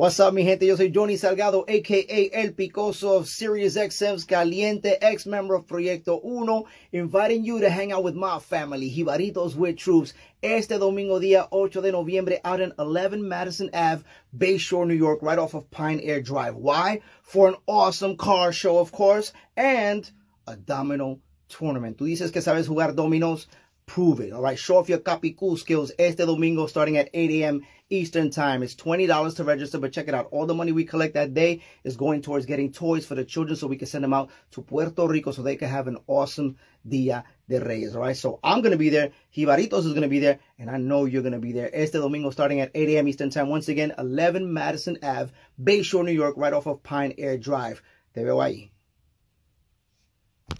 What's up, mi gente? Yo soy Johnny Salgado, aka El Picoso of Sirius XM's Caliente, ex-member of Proyecto Uno, inviting you to hang out with my family, Jibaritos with Troops, este domingo día 8 de noviembre out in 11 Madison Ave, Bayshore, New York, right off of Pine Aire Drive. Why? For an awesome car show, of course, and a domino tournament. Tú dices que sabes jugar dominos? Prove it. All right, show off your cool skills este domingo starting at 8 a.m. Eastern time. It's $20 to register, but check it out. All the money we collect that day is going towards getting toys for the children so we can send them out to Puerto Rico so they can have an awesome Dia de Reyes. All right, so I'm going to be there. Jibaritos is going to be there, and I know you're going to be there. Este domingo starting at 8 a.m. Eastern time. Once again, 11 Madison Ave, Bayshore, New York, right off of Pine Aire Drive. Te veo ahí.